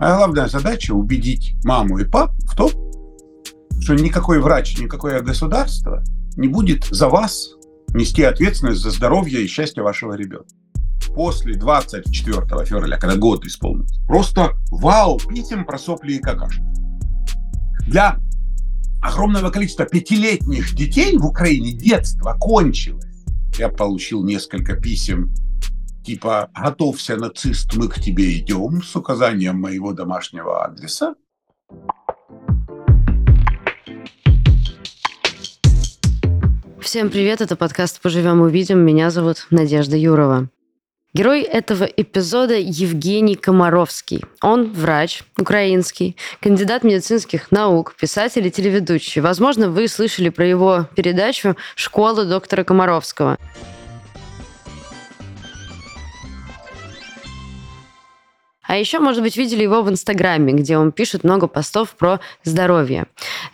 А главная задача убедить маму и пап в том, что никакой врач, никакое государство не будет за вас нести ответственность за здоровье и счастье вашего ребенка. После 24 февраля, когда год исполнится, просто вау, писем про сопли и какашки. Для огромного количества пятилетних детей в Украине детство кончилось. Я получил несколько писем типа «Готовься, нацист, мы к тебе идем» с указанием моего домашнего адреса. Всем привет, это подкаст «Поживем, увидим». Меня зовут Надежда Юрова. Герой этого эпизода Евгений Комаровский. Он врач, украинский, кандидат медицинских наук, писатель и телеведущий. Возможно, вы слышали про его передачу «Школа доктора Комаровского». А еще, может быть, видели его в Инстаграме, где он пишет много постов про здоровье.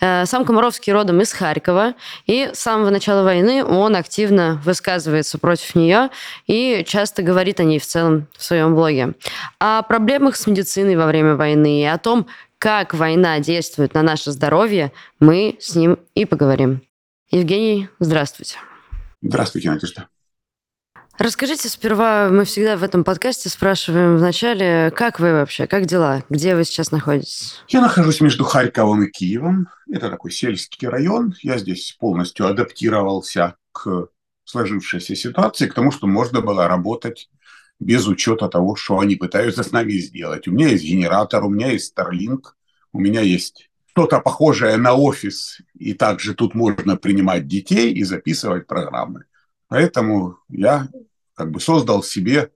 Э, сам Комаровский родом из Харькова, и с самого начала войны он активно высказывается против нее и часто говорит о ней в целом в своем блоге. О проблемах с медициной во время войны и о том, как война действует на наше здоровье, мы с ним и поговорим. Евгений, здравствуйте. Здравствуйте, Надежда. Расскажите сперва, мы всегда в этом подкасте спрашиваем вначале, как вы вообще, как дела, где вы сейчас находитесь? Я нахожусь между Харьковом и Киевом. Это такой сельский район. Я здесь полностью адаптировался к сложившейся ситуации, к тому, что можно было работать без учета того, что они пытаются с нами сделать. У меня есть генератор, у меня есть Starlink, у меня есть что-то похожее на офис, и также тут можно принимать детей и записывать программы. Поэтому я как бы создал себе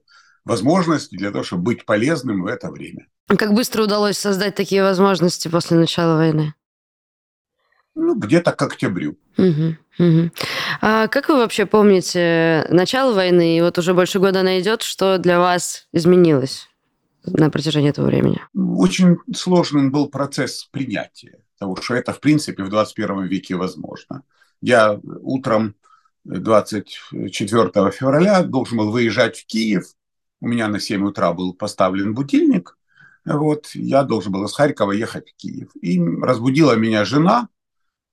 возможности для того, чтобы быть полезным в это время. А как быстро удалось создать такие возможности после начала войны? Ну, где-то к октябрю. Угу, угу. А как вы вообще помните начало войны, и вот уже больше года она идет, что для вас изменилось на протяжении этого времени? Очень сложным был процесс принятия того, что это, в принципе, в 21 веке возможно. Я утром 24 февраля должен был выезжать в Киев. У меня на 7 утра был поставлен будильник. Вот, я должен был из Харькова ехать в Киев. И разбудила меня жена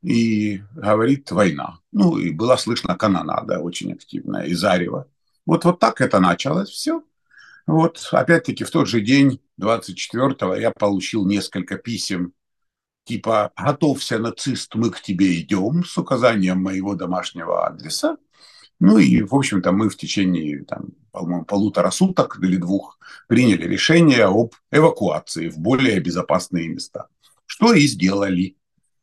и говорит «война». Ну, и была слышна канонада очень активная из Арева. Вот, вот так это началось все. Вот, опять-таки, в тот же день, 24-го, я получил несколько писем типа «Готовься, нацист, мы к тебе идем» с указанием моего домашнего адреса. Ну и, в общем-то, мы в течение, там, полутора суток или двух приняли решение об эвакуации в более безопасные места. Что и сделали.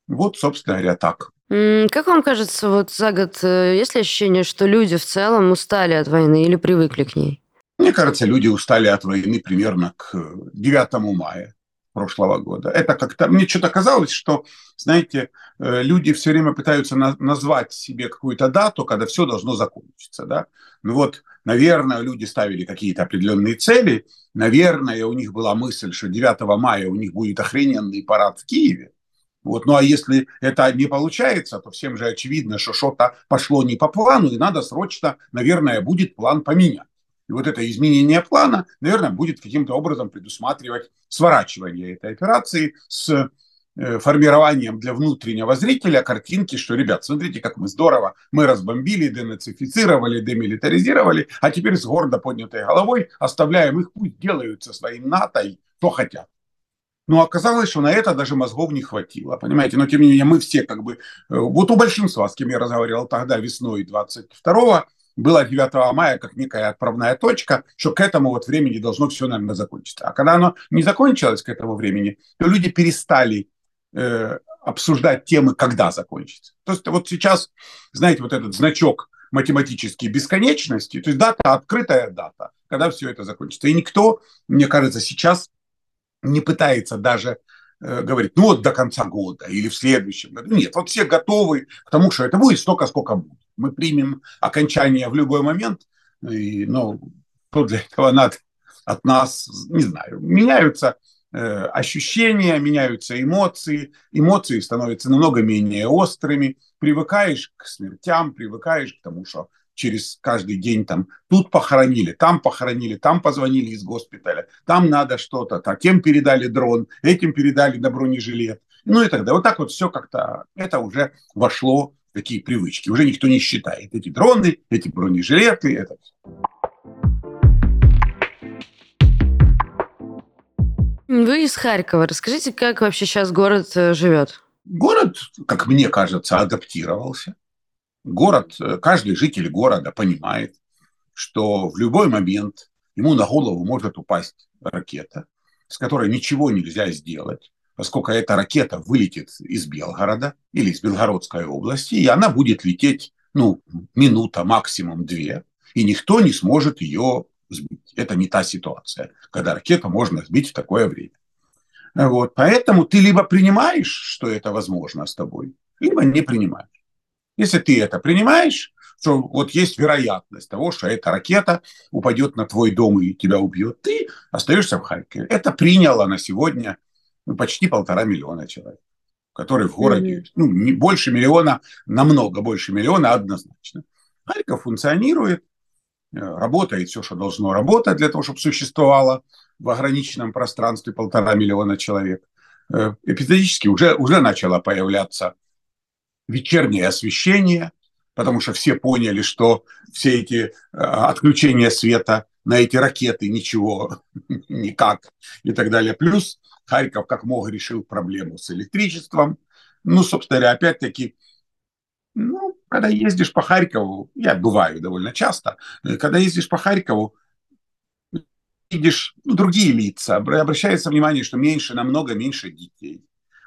Вот, собственно говоря, так. Как вам кажется, вот за год э, есть ли ощущение, что люди в целом устали от войны или привыкли к ней? Мне кажется, люди устали от войны примерно к 9 мая прошлого года. Это как-то, мне что-то казалось, что, знаете, э, люди все время пытаются на, назвать себе какую-то дату, когда все должно закончиться, да. Ну вот, наверное, люди ставили какие-то определенные цели, наверное, у них была мысль, что 9 мая у них будет охрененный парад в Киеве, вот. Ну а если это не получается, то всем же очевидно, что что-то пошло не по плану, и надо срочно, наверное, будет план поменять. И вот это изменение плана, наверное, будет каким-то образом предусматривать сворачивание этой операции с э, формированием для внутреннего зрителя картинки, что, ребят, смотрите, как мы здорово, мы разбомбили, денацифицировали, демилитаризировали, а теперь с гордо поднятой головой оставляем их, пусть делают со своим НАТО, что хотят. Но оказалось, что на это даже мозгов не хватило, понимаете? Но тем не менее мы все как бы, э, вот у большинства, с кем я разговаривал тогда весной 22 было 9 мая как некая отправная точка, что к этому вот времени должно все, наверное, закончиться. А когда оно не закончилось к этому времени, то люди перестали э, обсуждать темы, когда закончится. То есть вот сейчас, знаете, вот этот значок математической бесконечности, то есть дата, открытая дата, когда все это закончится. И никто, мне кажется, сейчас не пытается даже э, говорить, ну вот до конца года или в следующем году. Нет, вот все готовы к тому, что это будет столько, сколько будет. Мы примем окончание в любой момент, и, ну, что для этого надо? От нас, не знаю, меняются э, ощущения, меняются эмоции, эмоции становятся намного менее острыми, привыкаешь к смертям, привыкаешь к тому, что через каждый день там тут похоронили, там похоронили, там позвонили из госпиталя, там надо что-то, так, тем передали дрон, этим передали на бронежилет, ну и так далее. Вот так вот все как-то, это уже вошло в такие привычки. Уже никто не считает эти дроны, эти бронежилеты, это Вы из Харькова. Расскажите, как вообще сейчас город э, живет? Город, как мне кажется, адаптировался. Город, э, каждый житель города понимает, что в любой момент ему на голову может упасть ракета, с которой ничего нельзя сделать, поскольку эта ракета вылетит из Белгорода или из Белгородской области, и она будет лететь, ну, минута, максимум две, и никто не сможет ее сбить. Это не та ситуация, когда ракету можно сбить в такое время. Вот. Поэтому ты либо принимаешь, что это возможно с тобой, либо не принимаешь. Если ты это принимаешь, что вот есть вероятность того, что эта ракета упадет на твой дом и тебя убьет, ты остаешься в Харькове. Это приняло на сегодня ну, почти полтора миллиона человек, которые в городе, mm-hmm. ну, не больше миллиона, намного больше миллиона однозначно. Харьков функционирует, э, работает все, что должно работать для того, чтобы существовало в ограниченном пространстве полтора миллиона человек. Э, эпизодически уже, уже начало появляться вечернее освещение, потому что все поняли, что все эти э, отключения света на эти ракеты ничего, никак и так далее. Плюс Харьков как мог решил проблему с электричеством. Ну, собственно говоря, опять-таки, ну, когда ездишь по Харькову, я бываю довольно часто, э, когда ездишь по Харькову, видишь ну, другие лица, обращается внимание, что меньше, намного меньше детей.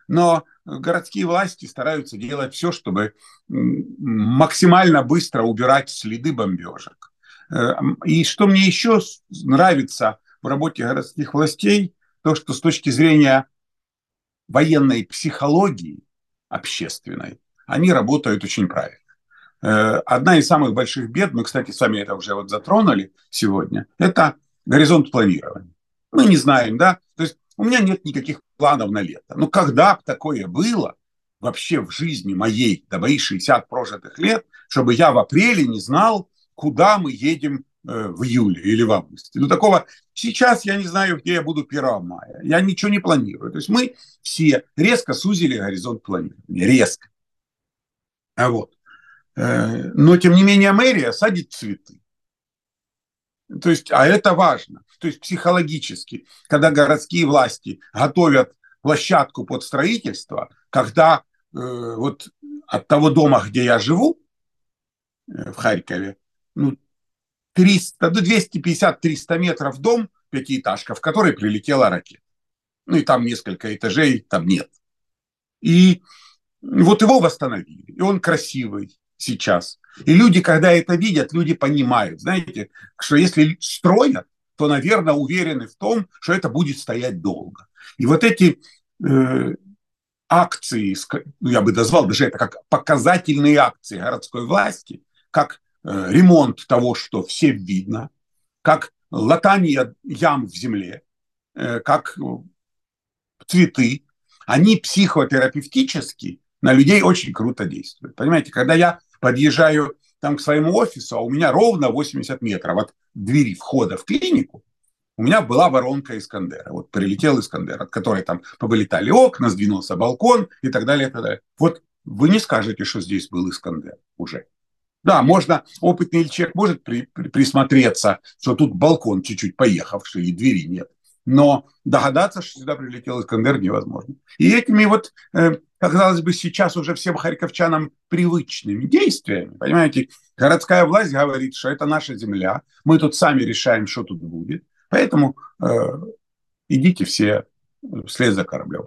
Но городские власти стараются делать все, чтобы максимально быстро убирать следы бомбежек. Э, и что мне еще нравится в работе городских властей, то, что с точки зрения военной психологии общественной, они работают очень правильно. Э, одна из самых больших бед, мы, кстати, с вами это уже вот затронули сегодня, это горизонт планирования. Мы не знаем, да, то есть у меня нет никаких планов на лето. Но когда бы такое было вообще в жизни моей до моих 60 прожитых лет, чтобы я в апреле не знал, куда мы едем э, в июле или в августе. Ну, такого сейчас я не знаю, где я буду 1 мая. Я ничего не планирую. То есть мы все резко сузили горизонт планирования. Резко. А вот. Э, но, тем не менее, мэрия садит цветы. То есть, а это важно. То есть психологически, когда городские власти готовят площадку под строительство, когда э, вот от того дома, где я живу, э, в Харькове, ну, 300, ну, 250-300 метров дом, пятиэтажка, в который прилетела ракета. Ну, и там несколько этажей, там нет. И вот его восстановили, и он красивый, сейчас. И люди, когда это видят, люди понимают, знаете, что если строят, то, наверное, уверены в том, что это будет стоять долго. И вот эти э, акции, ну, я бы назвал даже это как показательные акции городской власти, как э, ремонт того, что всем видно, как латание ям в земле, э, как цветы, они психотерапевтически на людей очень круто действуют. Понимаете, когда я подъезжаю там к своему офису, а у меня ровно 80 метров от двери входа в клинику, у меня была воронка Искандера. Вот прилетел Искандер, от которой там повылетали окна, сдвинулся балкон и так далее, и так далее. Вот вы не скажете, что здесь был Искандер уже. Да, можно, опытный человек может при, при, присмотреться, что тут балкон чуть-чуть поехавший и двери нет. Но догадаться, что сюда прилетел Искандер, невозможно. И этими вот э, казалось бы, сейчас уже всем харьковчанам привычными действиями. Понимаете, городская власть говорит, что это наша земля, мы тут сами решаем, что тут будет. Поэтому э, идите все вслед за кораблем.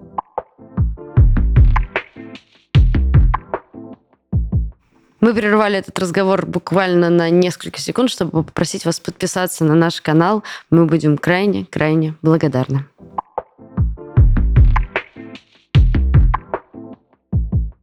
Мы прервали этот разговор буквально на несколько секунд, чтобы попросить вас подписаться на наш канал. Мы будем крайне-крайне благодарны.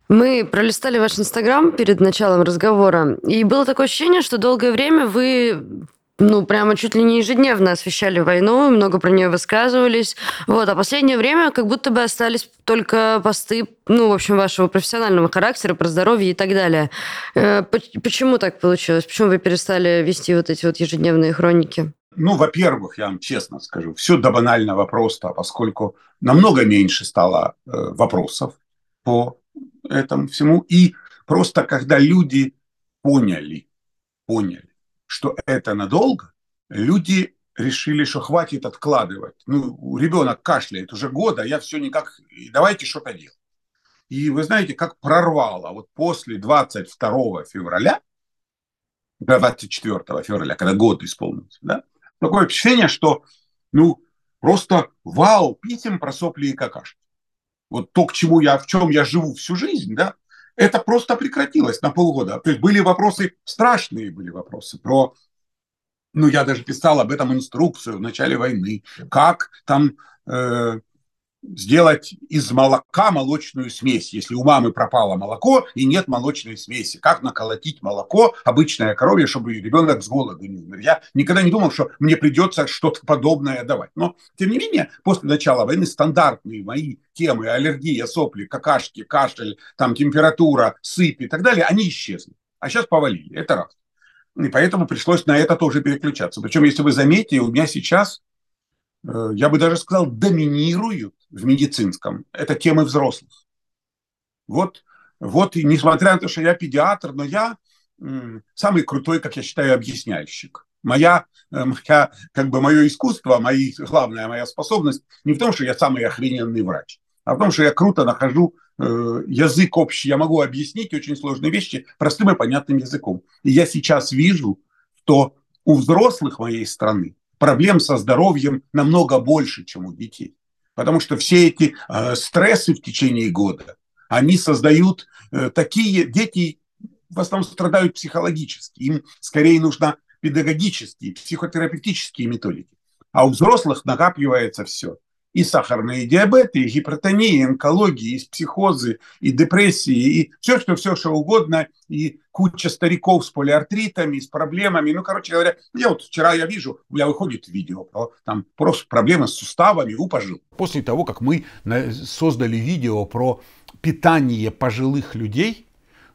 Мы пролистали ваш Инстаграм перед началом разговора, и было такое ощущение, что долгое время вы ну, прямо чуть ли не ежедневно освещали войну, много про нее высказывались. Вот, а последнее время как будто бы остались только посты, ну, в общем, вашего профессионального характера, про здоровье и так далее. Э, почему так получилось? Почему вы перестали вести вот эти вот ежедневные хроники? Ну, во-первых, я вам честно скажу, все до банального просто, поскольку намного меньше стало э, вопросов по этому всему. И просто когда люди поняли, поняли, что это надолго, люди решили, что хватит откладывать. Ну, ребенок кашляет уже года, я все никак, давайте что-то делать. И вы знаете, как прорвало вот после 22 февраля, 24 февраля, когда год исполнился, да, такое впечатление, что, ну, просто вау, писем про сопли и какашки. Вот то, к чему я, в чем я живу всю жизнь, да, это просто прекратилось на полгода. То есть были вопросы, страшные были вопросы про ну, я даже писал об этом инструкцию в начале войны, как там э, сделать из молока молочную смесь, если у мамы пропало молоко и нет молочной смеси. Как наколотить молоко, обычное коровье, чтобы ребенок с голоду не умер. Я никогда не думал, что мне придется что-то подобное давать. Но, тем не менее, после начала войны стандартные мои темы, аллергия, сопли, какашки, кашель, там, температура, сыпь и так далее, они исчезли. А сейчас повалили. Это раз. И поэтому пришлось на это тоже переключаться. Причем, если вы заметите, у меня сейчас Э, я бы даже сказал, доминируют в медицинском. Это темы взрослых. Вот, вот и несмотря на то, что я педиатр, но я самый крутой, как я считаю, объясняющик. Моя, э, моя, как бы мое искусство, мои, главная моя способность не в том, что я самый охрененный врач, а в том, что я круто нахожу э, язык общий, я могу объяснить очень сложные вещи простым и понятным языком. И я сейчас вижу, что у взрослых моей страны проблем со здоровьем намного больше, чем у детей. Потому что все эти э, стрессы в течение года, они создают э, такие... Дети в основном страдают психологически. Им скорее нужна педагогические, психотерапевтические методики. А у взрослых накапливается все и сахарные диабеты, и гипертония, и онкология, и психозы, и депрессии, и все, что все, что угодно, и куча стариков с полиартритами, с проблемами. Ну, короче говоря, я вот вчера я вижу, у меня выходит видео про там просто проблемы с суставами у пожилых. После того, как мы создали видео про питание пожилых людей,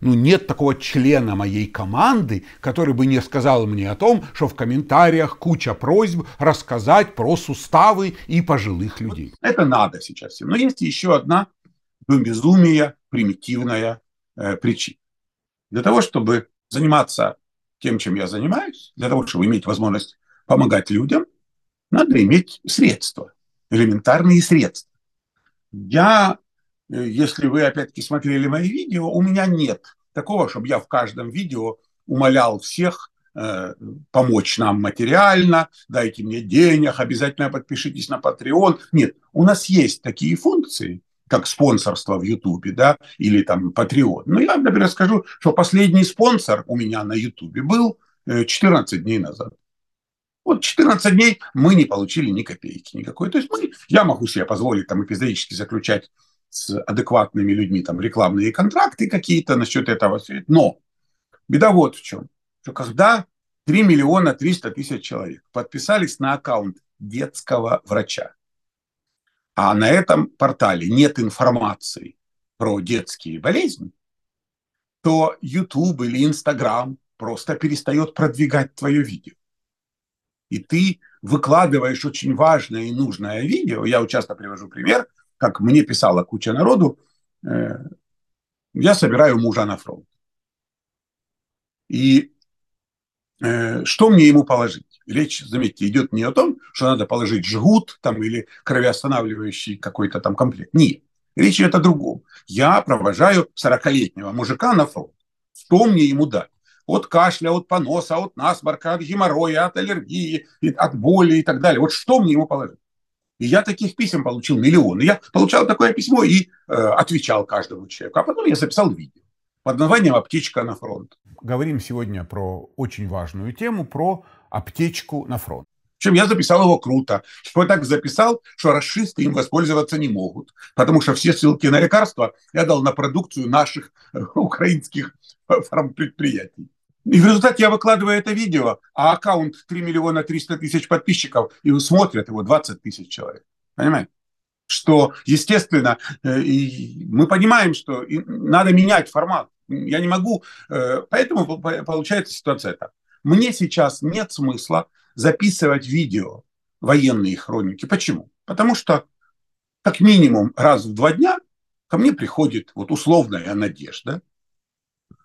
ну, нет такого члена моей команды, который бы не сказал мне о том, что в комментариях куча просьб рассказать про суставы и пожилых людей. Это надо сейчас всем. Но есть еще одна безумие, примитивная э, причина. Для того, чтобы заниматься тем, чем я занимаюсь, для того, чтобы иметь возможность помогать людям, надо иметь средства, элементарные средства. Я если вы опять-таки смотрели мои видео, у меня нет такого, чтобы я в каждом видео умолял всех э, помочь нам материально, дайте мне денег, обязательно подпишитесь на Patreon. Нет, у нас есть такие функции, как спонсорство в Ютубе, да, или там Patreon. Но я, например, скажу, что последний спонсор у меня на Ютубе был 14 э, дней назад. Вот 14 дней мы не получили ни копейки никакой. То есть мы, я могу себе позволить там эпизодически заключать с адекватными людьми там рекламные контракты какие-то насчет этого. Но беда вот в чем, что когда 3 миллиона 300 тысяч человек подписались на аккаунт детского врача, а на этом портале нет информации про детские болезни, то YouTube или Instagram просто перестает продвигать твое видео. И ты выкладываешь очень важное и нужное видео. Я часто привожу пример – как мне писала куча народу, э, я собираю мужа на фронт. И э, что мне ему положить? Речь, заметьте, идет не о том, что надо положить жгут там, или кровеостанавливающий какой-то там комплект. Нет. Речь идет о другом. Я провожаю 40-летнего мужика на фронт. Что мне ему дать? От кашля, от поноса, от насморка, от геморроя, от аллергии, от боли и так далее. Вот что мне ему положить? И я таких писем получил миллионы. Я получал такое письмо и э, отвечал каждому человеку. А потом я записал видео под названием «Аптечка на фронт». Говорим сегодня про очень важную тему, про аптечку на фронт. Причем я записал его круто. Что так записал, что расисты им воспользоваться не могут. Потому что все ссылки на лекарства я дал на продукцию наших э, украинских фармпредприятий. И в результате я выкладываю это видео, а аккаунт 3 миллиона 300 тысяч подписчиков, и смотрят его 20 тысяч человек. Понимаете? Что, естественно, э, и мы понимаем, что надо менять формат. Я не могу, э, поэтому получается ситуация так. Мне сейчас нет смысла записывать видео военные хроники. Почему? Потому что как минимум раз в два дня ко мне приходит вот условная надежда,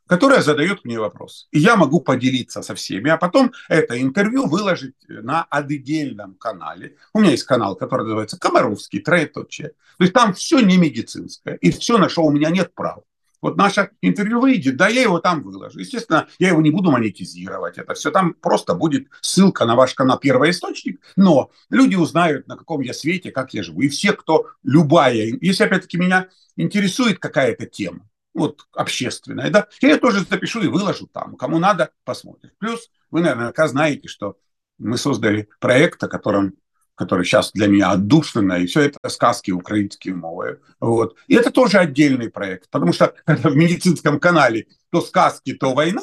которая задает мне вопрос. И я могу поделиться со всеми, а потом это интервью выложить на отдельном канале. У меня есть канал, который называется «Комаровский троеточие». То есть там все не медицинское, и все, на что у меня нет права. Вот наше интервью выйдет, да, я его там выложу. Естественно, я его не буду монетизировать. Это все там просто будет ссылка на ваш канал «Первый источник», но люди узнают, на каком я свете, как я живу. И все, кто любая, если опять-таки меня интересует какая-то тема, вот общественная, да, я тоже запишу и выложу там. Кому надо, посмотрит. Плюс вы наверняка знаете, что мы создали проект, о котором который сейчас для меня отдушина, и все это сказки украинские мовы. Вот. И это тоже отдельный проект, потому что в медицинском канале то сказки, то война,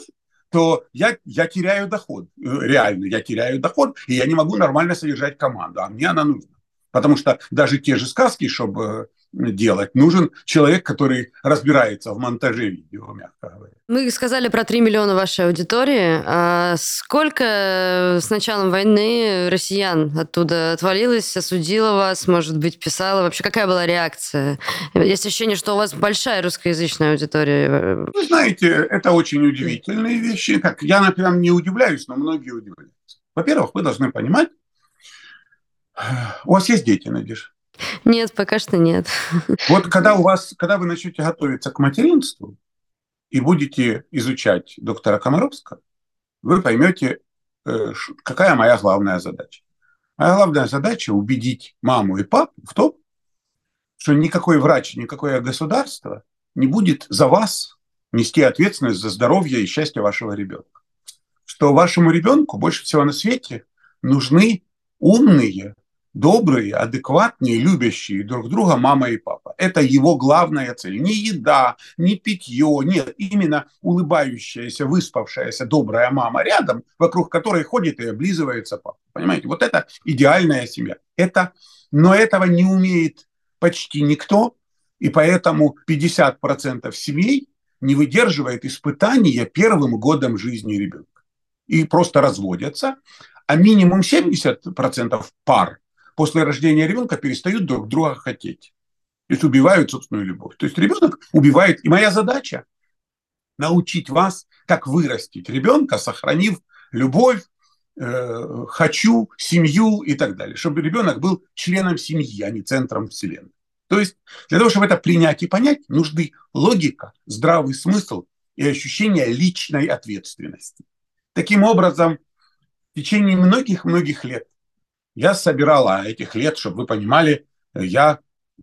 то я, я теряю доход, э, реально, я теряю доход, и я не могу нормально содержать команду, а мне она нужна. Потому что даже те же сказки, чтобы делать. Нужен человек, который разбирается в монтаже видео, мягко говоря. Мы сказали про 3 миллиона вашей аудитории. А сколько с началом войны россиян оттуда отвалилось, осудило вас, может быть, писала? Вообще, какая была реакция? Есть ощущение, что у вас большая русскоязычная аудитория. Вы знаете, это очень удивительные вещи. Как я, например, не удивляюсь, но многие удивляются. Во-первых, вы должны понимать, у вас есть дети, Надежда? Нет, пока что нет. Вот когда у вас, когда вы начнете готовиться к материнству и будете изучать доктора Комаровского, вы поймете, э, какая моя главная задача. Моя главная задача убедить маму и папу в том, что никакой врач, никакое государство не будет за вас нести ответственность за здоровье и счастье вашего ребенка. Что вашему ребенку больше всего на свете нужны умные, добрые, адекватные, любящие друг друга мама и папа. Это его главная цель. Не еда, не питье, нет, именно улыбающаяся, выспавшаяся, добрая мама рядом, вокруг которой ходит и облизывается папа. Понимаете, вот это идеальная семья. Это, но этого не умеет почти никто, и поэтому 50% семей не выдерживает испытания первым годом жизни ребенка. И просто разводятся, а минимум 70% пар после рождения ребенка перестают друг друга хотеть. То есть убивают собственную любовь. То есть ребенок убивает. И моя задача научить вас, как вырастить ребенка, сохранив любовь, э, хочу, семью и так далее. Чтобы ребенок был членом семьи, а не центром вселенной. То есть для того, чтобы это принять и понять, нужны логика, здравый смысл и ощущение личной ответственности. Таким образом, в течение многих-многих лет я собирал, этих лет, чтобы вы понимали, я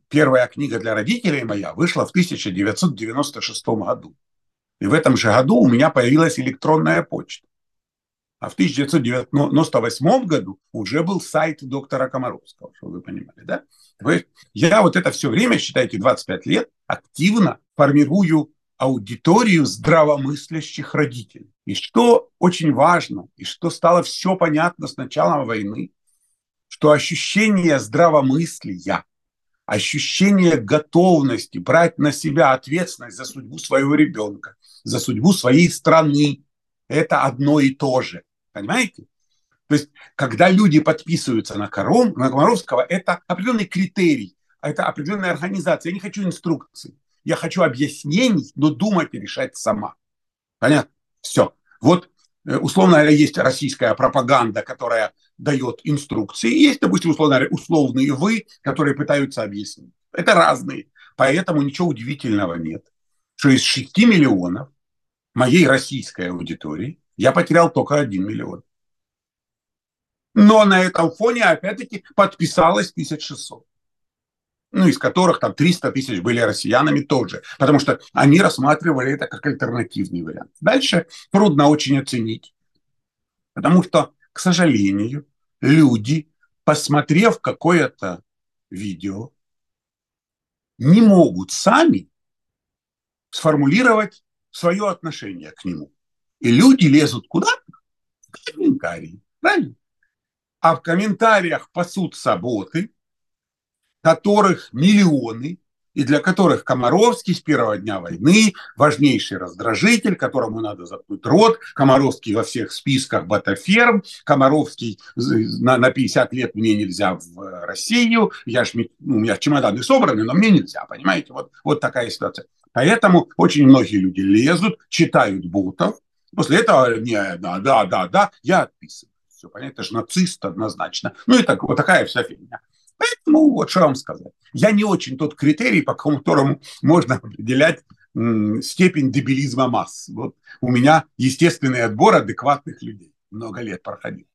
первая книга для родителей моя вышла в 1996 году. И в этом же году у меня появилась электронная почта. А в 1998 году уже был сайт доктора Комаровского, чтобы вы понимали, да? я вот это все время, считайте, 25 лет, активно формирую аудиторию здравомыслящих родителей. И что очень важно, и что стало все понятно с началом войны, что ощущение здравомыслия, ощущение готовности брать на себя ответственность за судьбу своего ребенка, за судьбу своей страны, это одно и то же. Понимаете? То есть, когда люди подписываются на, Кором, на Комаровского, это определенный критерий, это определенная организация. Я не хочу инструкций, я хочу объяснений, но думать и решать сама. Понятно? Все. Вот условно говоря, есть российская пропаганда, которая дает инструкции, есть, допустим, условно говоря, условные вы, которые пытаются объяснить. Это разные. Поэтому ничего удивительного нет, что из 6 миллионов моей российской аудитории я потерял только 1 миллион. Но на этом фоне, опять-таки, подписалось 1600 ну, из которых там 300 тысяч были россиянами тоже, потому что они рассматривали это как альтернативный вариант. Дальше трудно очень оценить, потому что, к сожалению, люди, посмотрев какое-то видео, не могут сами сформулировать свое отношение к нему. И люди лезут куда? В комментарии. Правильно? А в комментариях пасутся боты, которых миллионы, и для которых Комаровский с первого дня войны важнейший раздражитель, которому надо заткнуть рот. Комаровский во всех списках ботаферм. Комаровский на, на 50 лет мне нельзя в Россию. Я ж, ну, у меня чемоданы собраны, но мне нельзя, понимаете? Вот, вот такая ситуация. Поэтому очень многие люди лезут, читают ботов. После этого, не, да, да, да, да, я отписываю. Все понятно, это же нацист однозначно. Ну и так, вот такая вся фигня. Поэтому вот что вам сказать. Я не очень тот критерий, по которому можно определять степень дебилизма масс. Вот у меня естественный отбор адекватных людей. Много лет проходил.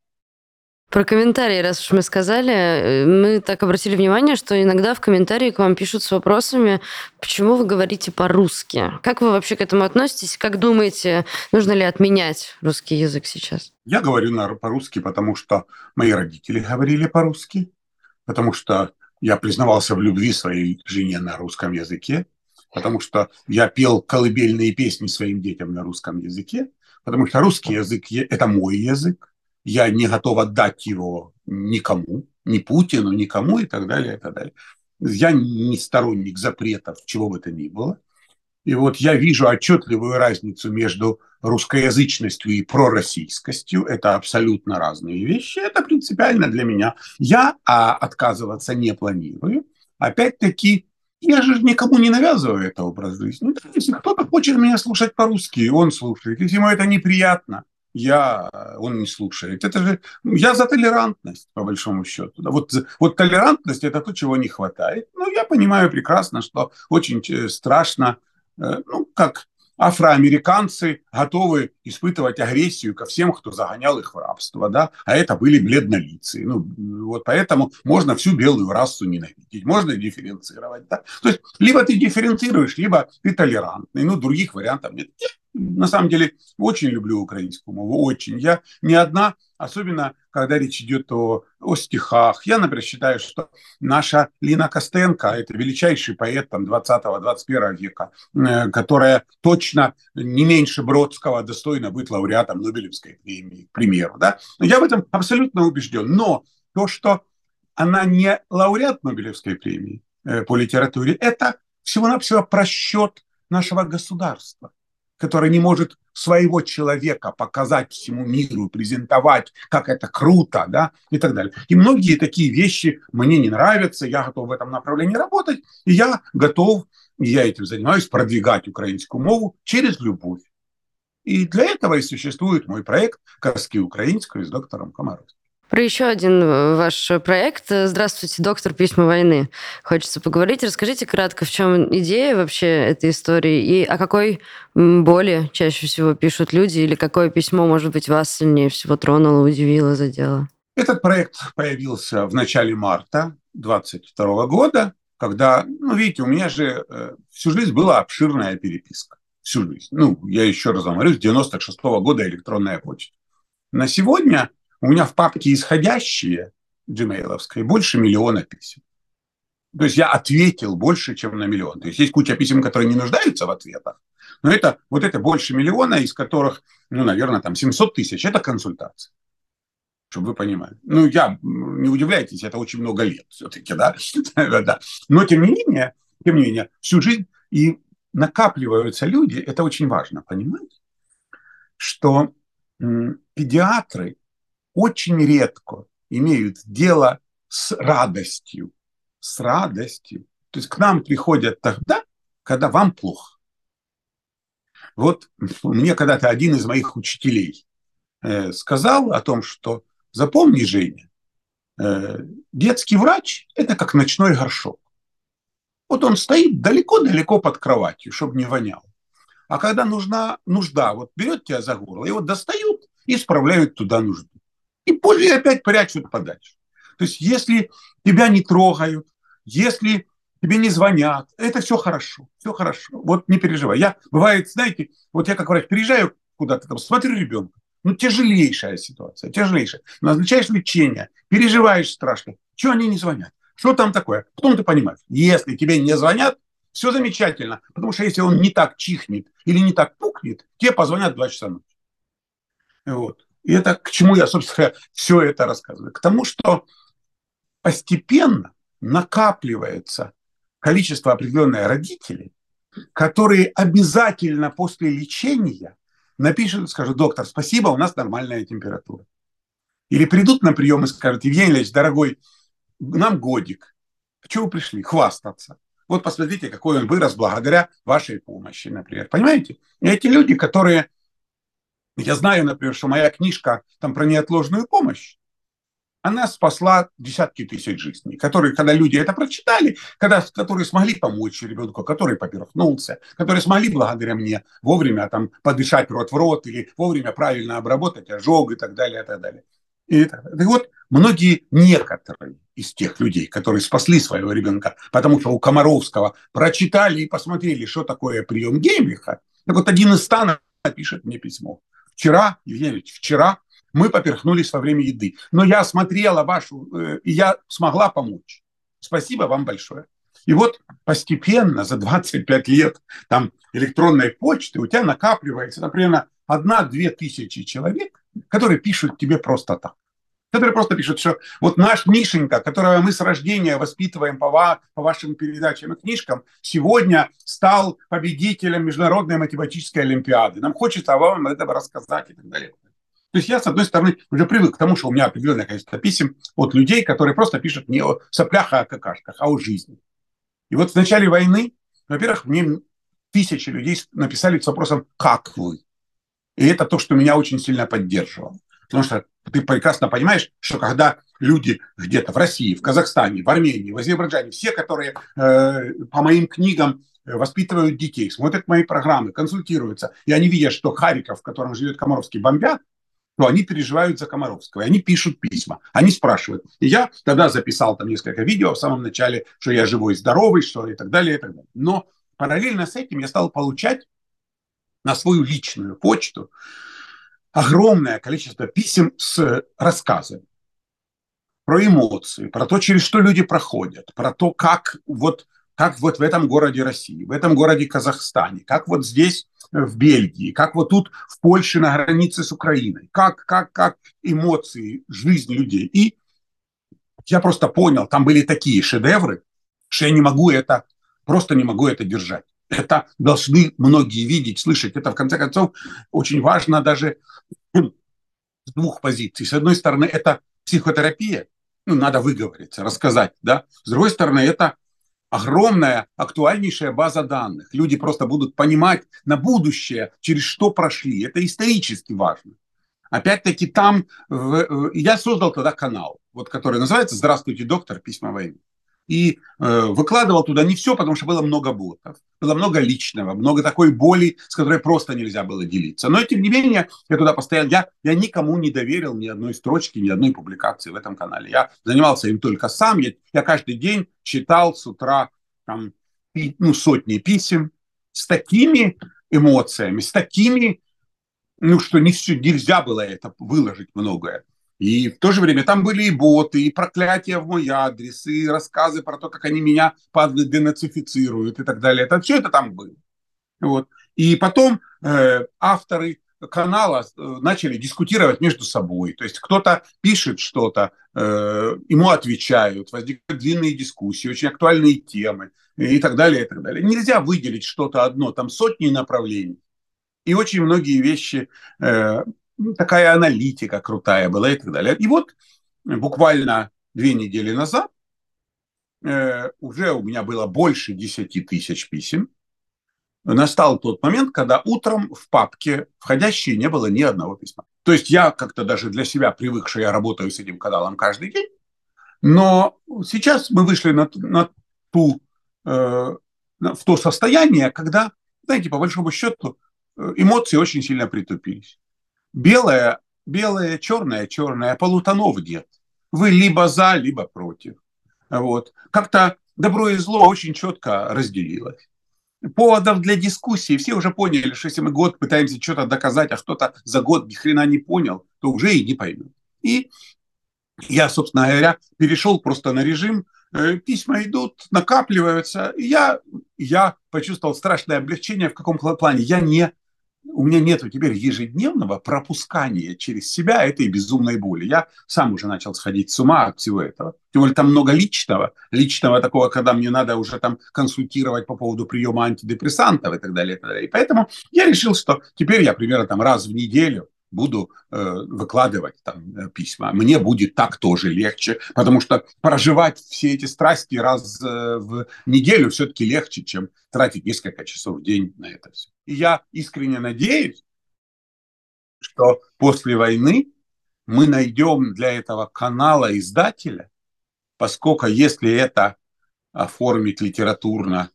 Про комментарии, раз уж мы сказали, э, мы так обратили внимание, что иногда в комментарии к вам пишут с вопросами, почему вы говорите по-русски. Как вы вообще к этому относитесь? Как думаете, нужно ли отменять русский язык сейчас? Я говорю по-русски, потому что мои родители говорили по-русски потому что я признавался в любви своей жене на русском языке, потому что я пел колыбельные песни своим детям на русском языке, потому что русский язык – это мой язык, я не готов отдать его никому, ни Путину, никому и так далее, и так далее. Я не сторонник запретов, чего бы то ни было. И вот я вижу отчетливую разницу между русскоязычностью и пророссийскостью. Это абсолютно разные вещи. Это принципиально для меня. Я а, отказываться не планирую. Опять-таки, я же никому не навязываю это образ жизни. Ну, если кто-то хочет меня слушать по-русски, он слушает. Если ему это неприятно, я, он не слушает. Это же я за толерантность, по большому счету. Вот, вот толерантность – это то, чего не хватает. Но я понимаю прекрасно, что очень э, страшно Э, ну, как афроамериканцы готовы испытывать агрессию ко всем, кто загонял их в рабство, да, а это были бледнолицые. Ну, вот поэтому можно всю белую расу ненавидеть, можно дифференцировать, да. То есть, либо ты дифференцируешь, либо ты толерантный, ну, других вариантов нет. На самом деле, очень люблю украинскую мову, очень. Я не одна особенно когда речь идет о, о стихах. Я, например, считаю, что наша Лина Костенко – это величайший поэт там, 20-21 века, э, которая точно не меньше Бродского достойна быть лауреатом Нобелевской премии, к примеру. Да? Я в этом абсолютно убежден. Но то, что она не лауреат Нобелевской премии э, по литературе, это всего-навсего просчет нашего государства который не может своего человека показать всему миру, презентовать, как это круто, да, и так далее. И многие такие вещи мне не нравятся, я готов в этом направлении работать, и я готов, и я этим занимаюсь, продвигать украинскую мову через любовь. И для этого и существует мой проект «Казки украинскую» с доктором Комаровским. Про еще один э, ваш проект. Здравствуйте, доктор «Письма войны». Хочется поговорить. Расскажите кратко, в чем идея вообще этой истории и о какой боли чаще всего пишут люди или какое письмо, может быть, вас сильнее всего тронуло, удивило, задело? Этот проект появился в начале марта 2022 года, когда, ну, видите, у меня же э, всю жизнь была обширная переписка. Всю жизнь. Ну, я еще раз говорю, с 96 -го года электронная почта. На сегодня у меня в папке исходящие gmail больше миллиона писем. То есть я ответил больше, чем на миллион. То есть есть куча писем, которые не нуждаются в ответах, но это вот это больше миллиона, из которых, ну, наверное, там 700 тысяч – это консультации. Чтобы вы понимали. Ну, я, не удивляйтесь, это очень много лет все-таки, да? да. Но, тем не менее, тем не менее, всю жизнь и накапливаются люди, это очень важно понимать, что педиатры очень редко имеют дело с радостью. С радостью. То есть к нам приходят тогда, когда вам плохо. Вот мне когда-то один из моих учителей э, сказал о том, что запомни, Женя, э, детский врач – это как ночной горшок. Вот он стоит далеко-далеко под кроватью, чтобы не вонял. А когда нужна нужда, вот берет тебя за горло, его достают и справляют туда нужду и позже опять прячут подальше. То есть если тебя не трогают, если тебе не звонят, это все хорошо, все хорошо. Вот не переживай. Я, бывает, знаете, вот я как врач приезжаю куда-то, там, смотрю ребенка, ну, тяжелейшая ситуация, тяжелейшая. Назначаешь лечение, переживаешь страшно. Чего они не звонят? Что там такое? Потом ты понимаешь, если тебе не звонят, все замечательно. Потому что если он не так чихнет или не так пукнет, тебе позвонят 2 часа ночи. Вот. И это к чему я, собственно, все это рассказываю? К тому, что постепенно накапливается количество определенное родителей, которые обязательно после лечения напишут и скажут, доктор, спасибо, у нас нормальная температура. Или придут на прием и скажут, Евгений Ильич, дорогой, нам годик. Чего вы пришли? Хвастаться. Вот посмотрите, какой он вырос благодаря вашей помощи, например. Понимаете? И эти люди, которые... Я знаю, например, что моя книжка там про неотложную помощь, она спасла десятки тысяч жизней, которые, когда люди это прочитали, когда, которые смогли помочь ребенку, который поперхнулся, которые смогли благодаря мне вовремя там подышать рот в рот или вовремя правильно обработать ожог и так далее, и так далее. И, так далее. и вот многие, некоторые из тех людей, которые спасли своего ребенка, потому что у Комаровского прочитали и посмотрели, что такое прием Геймлиха, так вот один из станов пишет мне письмо. Вчера, Евгений вчера мы поперхнулись во время еды. Но я смотрела вашу, э, и я смогла помочь. Спасибо вам большое. И вот постепенно за 25 лет там электронной почты у тебя накапливается, например, одна-две тысячи человек, которые пишут тебе просто так. Которые просто пишут, что вот наш Мишенька, которого мы с рождения воспитываем по, ва- по вашим передачам и книжкам, сегодня стал победителем Международной математической олимпиады. Нам хочется вам это рассказать и так далее. То есть я, с одной стороны, уже привык к тому, что у меня определенное количество писем от людей, которые просто пишут не о соплях, а о какашках, а о жизни. И вот в начале войны, во-первых, мне тысячи людей написали с вопросом «Как вы?». И это то, что меня очень сильно поддерживало. Потому что ты прекрасно понимаешь, что когда люди где-то в России, в Казахстане, в Армении, в Азербайджане, все, которые э, по моим книгам э, воспитывают детей, смотрят мои программы, консультируются, и они видят, что Харьков, в котором живет Комаровский, бомбят, то они переживают за Комаровского, и они пишут письма, они спрашивают. И я тогда записал там несколько видео в самом начале, что я живой, здоровый, что и так далее, и так далее. Но параллельно с этим я стал получать на свою личную почту огромное количество писем с рассказами про эмоции, про то, через что люди проходят, про то, как вот, как вот в этом городе России, в этом городе Казахстане, как вот здесь в Бельгии, как вот тут в Польше на границе с Украиной, как, как, как эмоции, жизнь людей. И я просто понял, там были такие шедевры, что я не могу это, просто не могу это держать. Это должны многие видеть, слышать. Это, в конце концов, очень важно даже с двух позиций. С одной стороны, это психотерапия, ну, надо выговориться, рассказать, да. С другой стороны, это огромная, актуальнейшая база данных. Люди просто будут понимать на будущее, через что прошли. Это исторически важно. Опять-таки там я создал тогда канал, вот, который называется «Здравствуйте, доктор. Письма войны» и э, выкладывал туда не все, потому что было много ботов, было много личного, много такой боли, с которой просто нельзя было делиться. Но тем не менее, я туда постоянно, я, я никому не доверил ни одной строчки, ни одной публикации в этом канале. Я занимался им только сам, я, я каждый день читал с утра там, ну, сотни писем с такими эмоциями, с такими, ну, что не все, нельзя было это выложить многое. И в то же время там были и боты, и проклятия в мой адрес, и рассказы про то, как они меня падлы денацифицируют и так далее. Это все это там было. Вот. И потом э, авторы канала э, начали дискутировать между собой. То есть кто-то пишет что-то, э, ему отвечают, возникают длинные дискуссии, очень актуальные темы и так далее, и так далее. Нельзя выделить что-то одно, там сотни направлений. И очень многие вещи э, ну, такая аналитика крутая была и так далее. И вот буквально две недели назад э, уже у меня было больше 10 тысяч писем. Настал тот момент, когда утром в папке входящие не было ни одного письма. То есть я как-то даже для себя привык, что я работаю с этим каналом каждый день. Но сейчас мы вышли на, на ту, э, в то состояние, когда, знаете, по большому счету, э, эмоции очень сильно притупились белое, белое, черное, черное, полутонов нет. Вы либо за, либо против. Вот. Как-то добро и зло очень четко разделилось. Поводов для дискуссии все уже поняли, что если мы год пытаемся что-то доказать, а кто-то за год ни хрена не понял, то уже и не поймет. И я, собственно говоря, перешел просто на режим, э, письма идут, накапливаются, и я, я почувствовал страшное облегчение в каком плане. Я не у меня нет теперь ежедневного пропускания через себя этой безумной боли. Я сам уже начал сходить с ума от всего этого. Тем более там много личного. Личного такого, когда мне надо уже там консультировать по поводу приема антидепрессантов и так далее. И, так далее. и поэтому я решил, что теперь я примерно там раз в неделю буду э, выкладывать там э, письма. Мне будет так тоже легче, потому что проживать все эти страсти раз э, в неделю все-таки легче, чем тратить несколько часов в день на это все. И я искренне надеюсь, что после войны мы найдем для этого канала издателя, поскольку если это оформить литературно,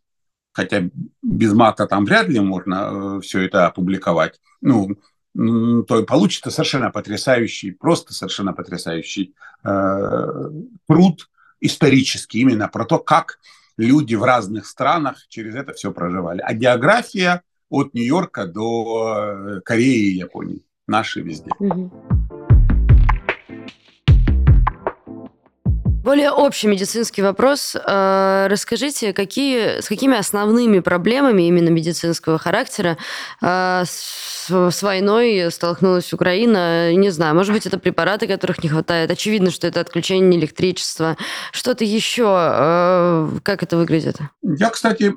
хотя без мата там вряд ли можно все это опубликовать, ну, то получится совершенно потрясающий, просто совершенно потрясающий э, труд исторический именно про то, как люди в разных странах через это все проживали. А география от Нью-Йорка до э, Кореи и Японии. Наши везде. Более общий медицинский вопрос. Э, расскажите, какие, с какими основными проблемами именно медицинского характера э, с, с войной столкнулась Украина? Не знаю, может быть, это препараты, которых не хватает. Очевидно, что это отключение электричества. Что-то еще. Э, как это выглядит? Я, кстати,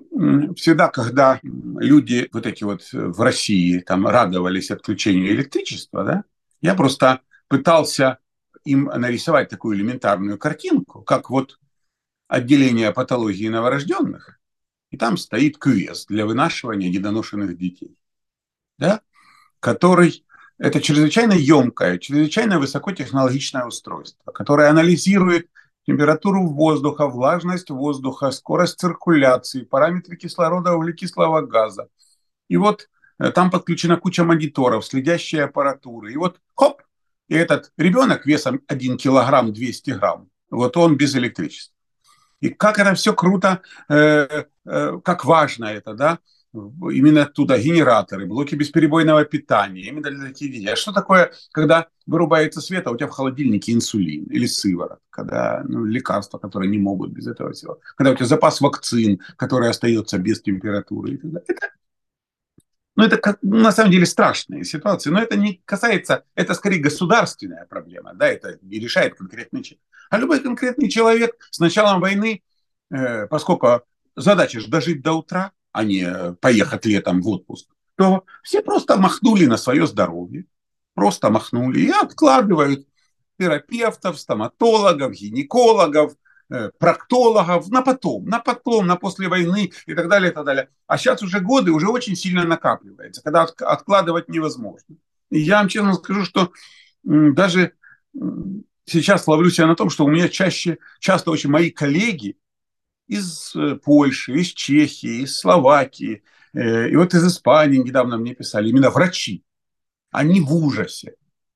всегда, когда люди вот эти вот в России там радовались отключению электричества, да, я просто пытался им нарисовать такую элементарную картинку, как вот отделение патологии новорожденных, и там стоит квест для вынашивания недоношенных детей, да, который это чрезвычайно емкое, чрезвычайно высокотехнологичное устройство, которое анализирует температуру воздуха, влажность воздуха, скорость циркуляции, параметры кислорода, углекислого газа. И вот э, там подключена куча мониторов, следящие аппаратуры. И вот хоп, и этот ребенок весом 1 килограмм 200 грамм, вот он без электричества. И как это все круто, э, э, как важно это, да, именно туда генераторы, блоки бесперебойного питания, именно для таких детей. А что такое, когда вырубается свет, а у тебя в холодильнике инсулин или сыворот, когда ну, лекарства, которые не могут без этого всего, когда у тебя запас вакцин, который остается без температуры и так далее. Это ну, это на самом деле страшная ситуация, но это не касается, это скорее государственная проблема, да, это не решает конкретный человек. А любой конкретный человек с началом войны, э, поскольку задача же дожить до утра, а не поехать летом в отпуск, то все просто махнули на свое здоровье, просто махнули и откладывают терапевтов, стоматологов, гинекологов, Э, проктологов на потом, на потом, на после войны и так далее, и так далее. А сейчас уже годы уже очень сильно накапливается, когда откладывать невозможно. И я вам честно скажу, что даже сейчас ловлю себя на том, что у меня чаще, часто очень мои коллеги из э, Польши, из Чехии, из Словакии, э, и вот из Испании недавно мне писали, именно врачи, они в ужасе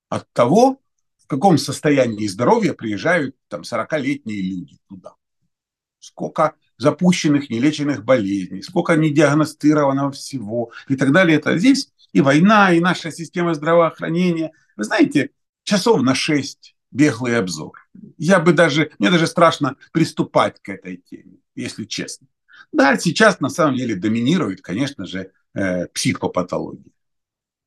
от того, каком состоянии здоровья приезжают там 40-летние люди туда. Сколько запущенных, нелеченных болезней, сколько недиагностированного всего и так далее. Это здесь и война, и наша система здравоохранения. Вы знаете, часов на 6 беглый обзор. Я бы даже, мне даже страшно приступать к этой теме, если честно. Да, сейчас на самом деле доминирует, конечно же, э, психопатология.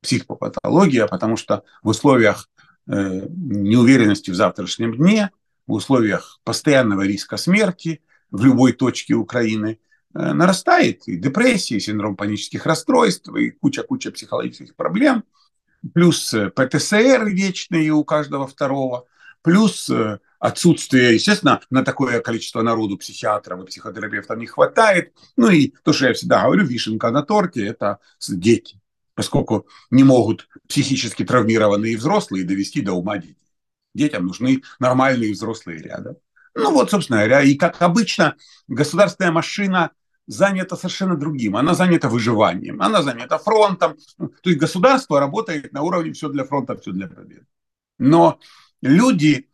Психопатология, потому что в условиях неуверенности в завтрашнем дне, в условиях постоянного риска смерти в любой точке Украины э, нарастает и депрессия, и синдром панических расстройств, и куча-куча психологических проблем, плюс э, ПТСР вечный у каждого второго, плюс отсутствие, естественно, на такое количество народу психиатров и психотерапевтов не хватает. Ну и то, что я всегда говорю, вишенка на торте – это дети поскольку не могут психически травмированные взрослые довести до ума детей. Детям нужны нормальные взрослые рядом. Ну вот, собственно говоря, и как обычно, государственная машина занята совершенно другим. Она занята выживанием, она занята фронтом. То есть государство работает на уровне все для фронта, все для победы. Но люди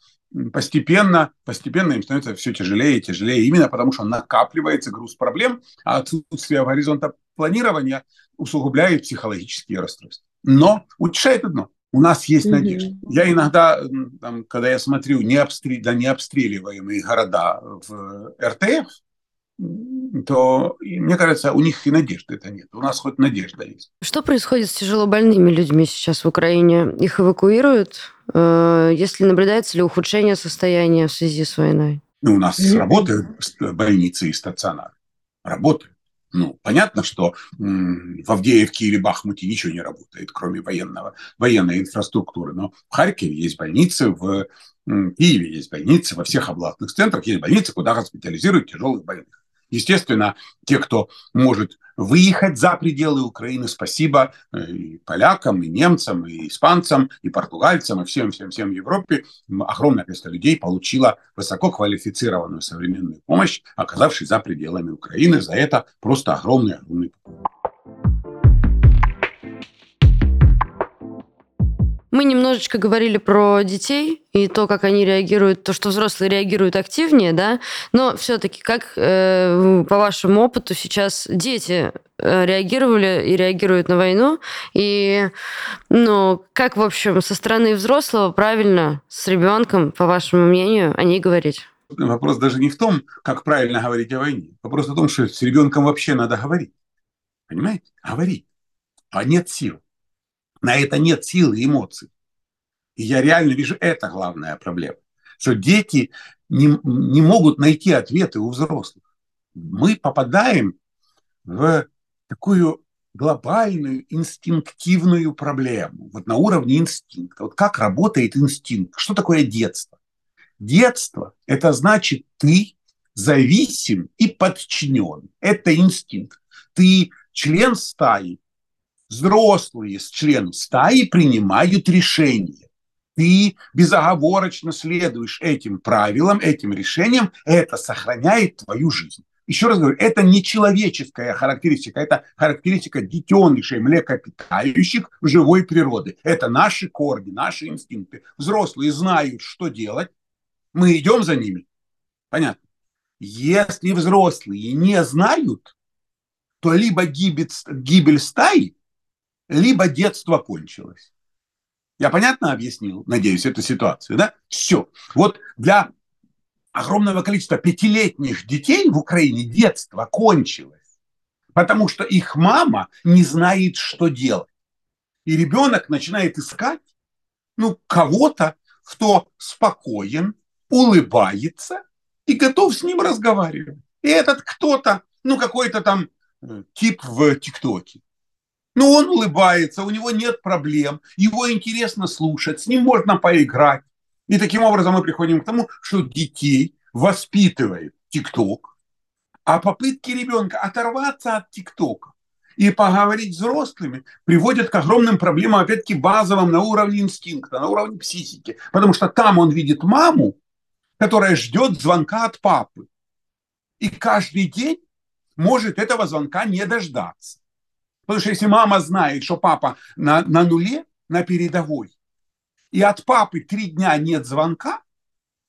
постепенно, постепенно им становится все тяжелее и тяжелее, именно потому что накапливается груз проблем, а отсутствие горизонта планирования усугубляет психологические расстройства. Но утешает одно. У нас есть mm-hmm. надежда. Я иногда, там, когда я смотрю необстрел... да, необстреливаемые города в РТФ, то, мне кажется, у них и надежды это нет. У нас хоть надежда есть. Что происходит с тяжело больными людьми сейчас в Украине? Их эвакуируют? Э, если наблюдается ли ухудшение состояния в связи с войной? Ну, у нас mm-hmm. работают больницы и стационары. Работают. Ну, понятно, что в Авдеевке или Бахмуте ничего не работает, кроме военного, военной инфраструктуры. Но в Харькове есть больницы, в Киеве есть больницы, во всех областных центрах есть больницы, куда госпитализируют тяжелых больных. Естественно, те, кто может выехать за пределы Украины, спасибо э, и полякам, и немцам, и испанцам, и португальцам, и всем-всем-всем Европе. Огромное количество людей получило высококвалифицированную современную помощь, оказавшись за пределами Украины. За это просто огромный-огромный Мы немножечко говорили про детей и то, как они реагируют, то, что взрослые реагируют активнее, да, но все-таки как э, по вашему опыту сейчас дети э, реагировали и реагируют на войну, и, ну, как, в общем, со стороны взрослого правильно с ребенком, по вашему мнению, о ней говорить? Вопрос даже не в том, как правильно говорить о войне. Вопрос в том, что с ребенком вообще надо говорить. Понимаете? Говорить. А нет сил. На это нет силы эмоций. И я реально вижу, это главная проблема. Что дети не, не могут найти ответы у взрослых. Мы попадаем в такую глобальную инстинктивную проблему. Вот на уровне инстинкта. Вот как работает инстинкт? Что такое детство? Детство – это значит, ты зависим и подчинен. Это инстинкт. Ты член стаи, взрослые члены стаи принимают решения. Ты безоговорочно следуешь этим правилам, этим решениям, это сохраняет твою жизнь. Еще раз говорю, это не человеческая характеристика, это характеристика детенышей, млекопитающих живой природы. Это наши корни, наши инстинкты. Взрослые знают, что делать, мы идем за ними. Понятно? Если взрослые не знают, то либо гибель, гибель стаи, либо детство кончилось. Я понятно объяснил, надеюсь, эту ситуацию, да? Все. Вот для огромного количества пятилетних детей в Украине детство кончилось, потому что их мама не знает, что делать. И ребенок начинает искать, ну, кого-то, кто спокоен, улыбается и готов с ним разговаривать. И этот кто-то, ну, какой-то там э, тип в ТикТоке. Но он улыбается, у него нет проблем, его интересно слушать, с ним можно поиграть. И таким образом мы приходим к тому, что детей воспитывает ТикТок, а попытки ребенка оторваться от ТикТока и поговорить с взрослыми приводят к огромным проблемам, опять-таки, базовым на уровне инстинкта, на уровне психики. Потому что там он видит маму, которая ждет звонка от папы. И каждый день может этого звонка не дождаться. Потому что если мама знает, что папа на, на нуле, на передовой, и от папы три дня нет звонка,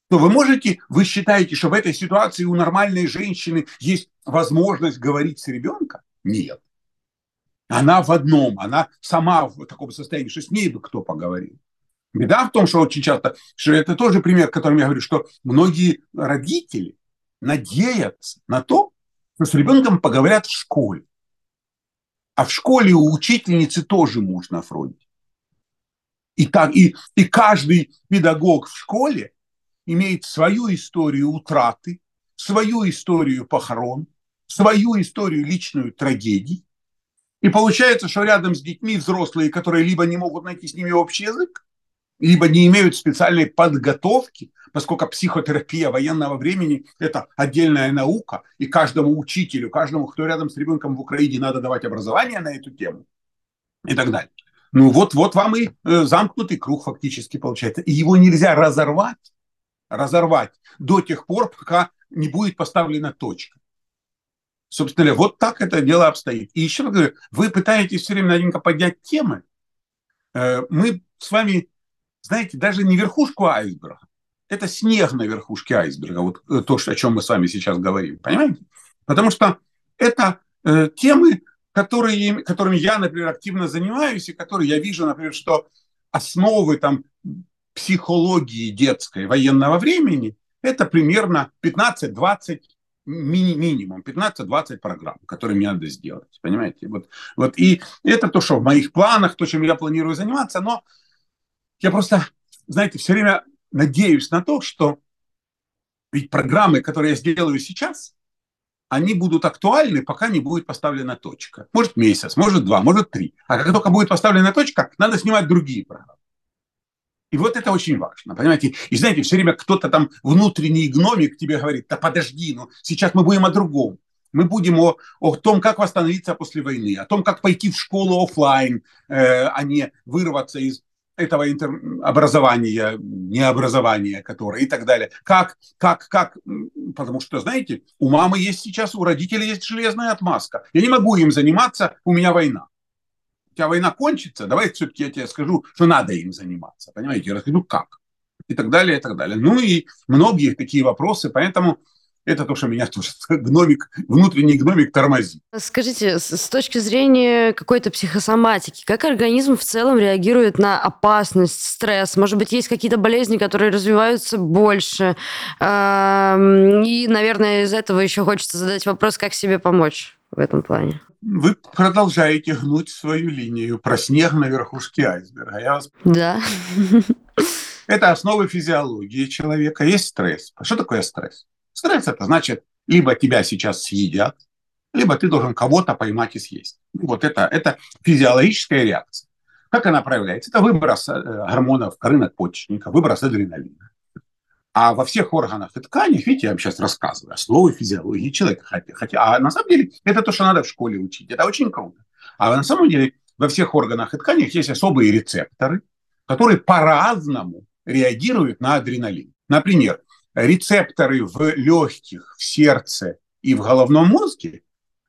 то вы можете, вы считаете, что в этой ситуации у нормальной женщины есть возможность говорить с ребенком? Нет. Она в одном, она сама в таком состоянии, что с ней бы кто поговорил. Беда в том, что очень часто, что это тоже пример, которым я говорю, что многие родители надеются на то, что с ребенком поговорят в школе. А в школе у учительницы тоже муж на фронте. И, так, и, и каждый педагог в школе имеет свою историю утраты, свою историю похорон, свою историю личную трагедий. И получается, что рядом с детьми взрослые, которые либо не могут найти с ними общий язык, либо не имеют специальной подготовки, поскольку психотерапия военного времени – это отдельная наука, и каждому учителю, каждому, кто рядом с ребенком в Украине, надо давать образование на эту тему и так далее. Ну вот, вот вам и э, замкнутый круг фактически получается. И его нельзя разорвать, разорвать до тех пор, пока не будет поставлена точка. Собственно, вот так это дело обстоит. И еще раз говорю, вы пытаетесь все время наденько поднять темы. Э, мы с вами знаете, даже не верхушку айсберга, это снег на верхушке айсберга, вот э, то, о чем мы с вами сейчас говорим, понимаете? Потому что это э, темы, которые, которыми я, например, активно занимаюсь, и которые я вижу, например, что основы там, психологии детской военного времени – это примерно 15-20 ми- минимум 15-20 программ, которые мне надо сделать, понимаете? Вот, вот и это то, что в моих планах, то, чем я планирую заниматься, но я просто, знаете, все время надеюсь на то, что ведь программы, которые я сделаю сейчас, они будут актуальны, пока не будет поставлена точка. Может месяц, может два, может три. А как только будет поставлена точка, надо снимать другие программы. И вот это очень важно, понимаете? И знаете, все время кто-то там внутренний гномик тебе говорит, да подожди, ну сейчас мы будем о другом. Мы будем о, о том, как восстановиться после войны, о том, как пойти в школу офлайн, э, а не вырваться из этого интер... образования, необразования, которое и так далее. Как, как, как, потому что, знаете, у мамы есть сейчас, у родителей есть железная отмазка. Я не могу им заниматься, у меня война. У тебя война кончится, давай все-таки я тебе скажу, что надо им заниматься. Понимаете, я расскажу как. И так далее, и так далее. Ну и многие такие вопросы, поэтому это то, что меня тоже гномик, внутренний гномик тормозит. Скажите, с точки зрения какой-то психосоматики, как организм в целом реагирует на опасность, стресс? Может быть, есть какие-то болезни, которые развиваются больше? И, наверное, из этого еще хочется задать вопрос, как себе помочь в этом плане. Вы продолжаете гнуть свою линию про снег на верхушке айсберга. Я вас... Да. Это основы физиологии человека. Есть стресс. Что такое стресс? Стресс – это значит, либо тебя сейчас съедят, либо ты должен кого-то поймать и съесть. Вот это, это физиологическая реакция. Как она проявляется? Это выброс э, гормонов рынок почечника, выброс адреналина. А во всех органах и тканях, видите, я вам сейчас рассказываю основы физиологии человека. Хотя, хотя, а на самом деле это то, что надо в школе учить. Это очень круто. А на самом деле во всех органах и тканях есть особые рецепторы, которые по-разному реагируют на адреналин. Например, рецепторы в легких, в сердце и в головном мозге,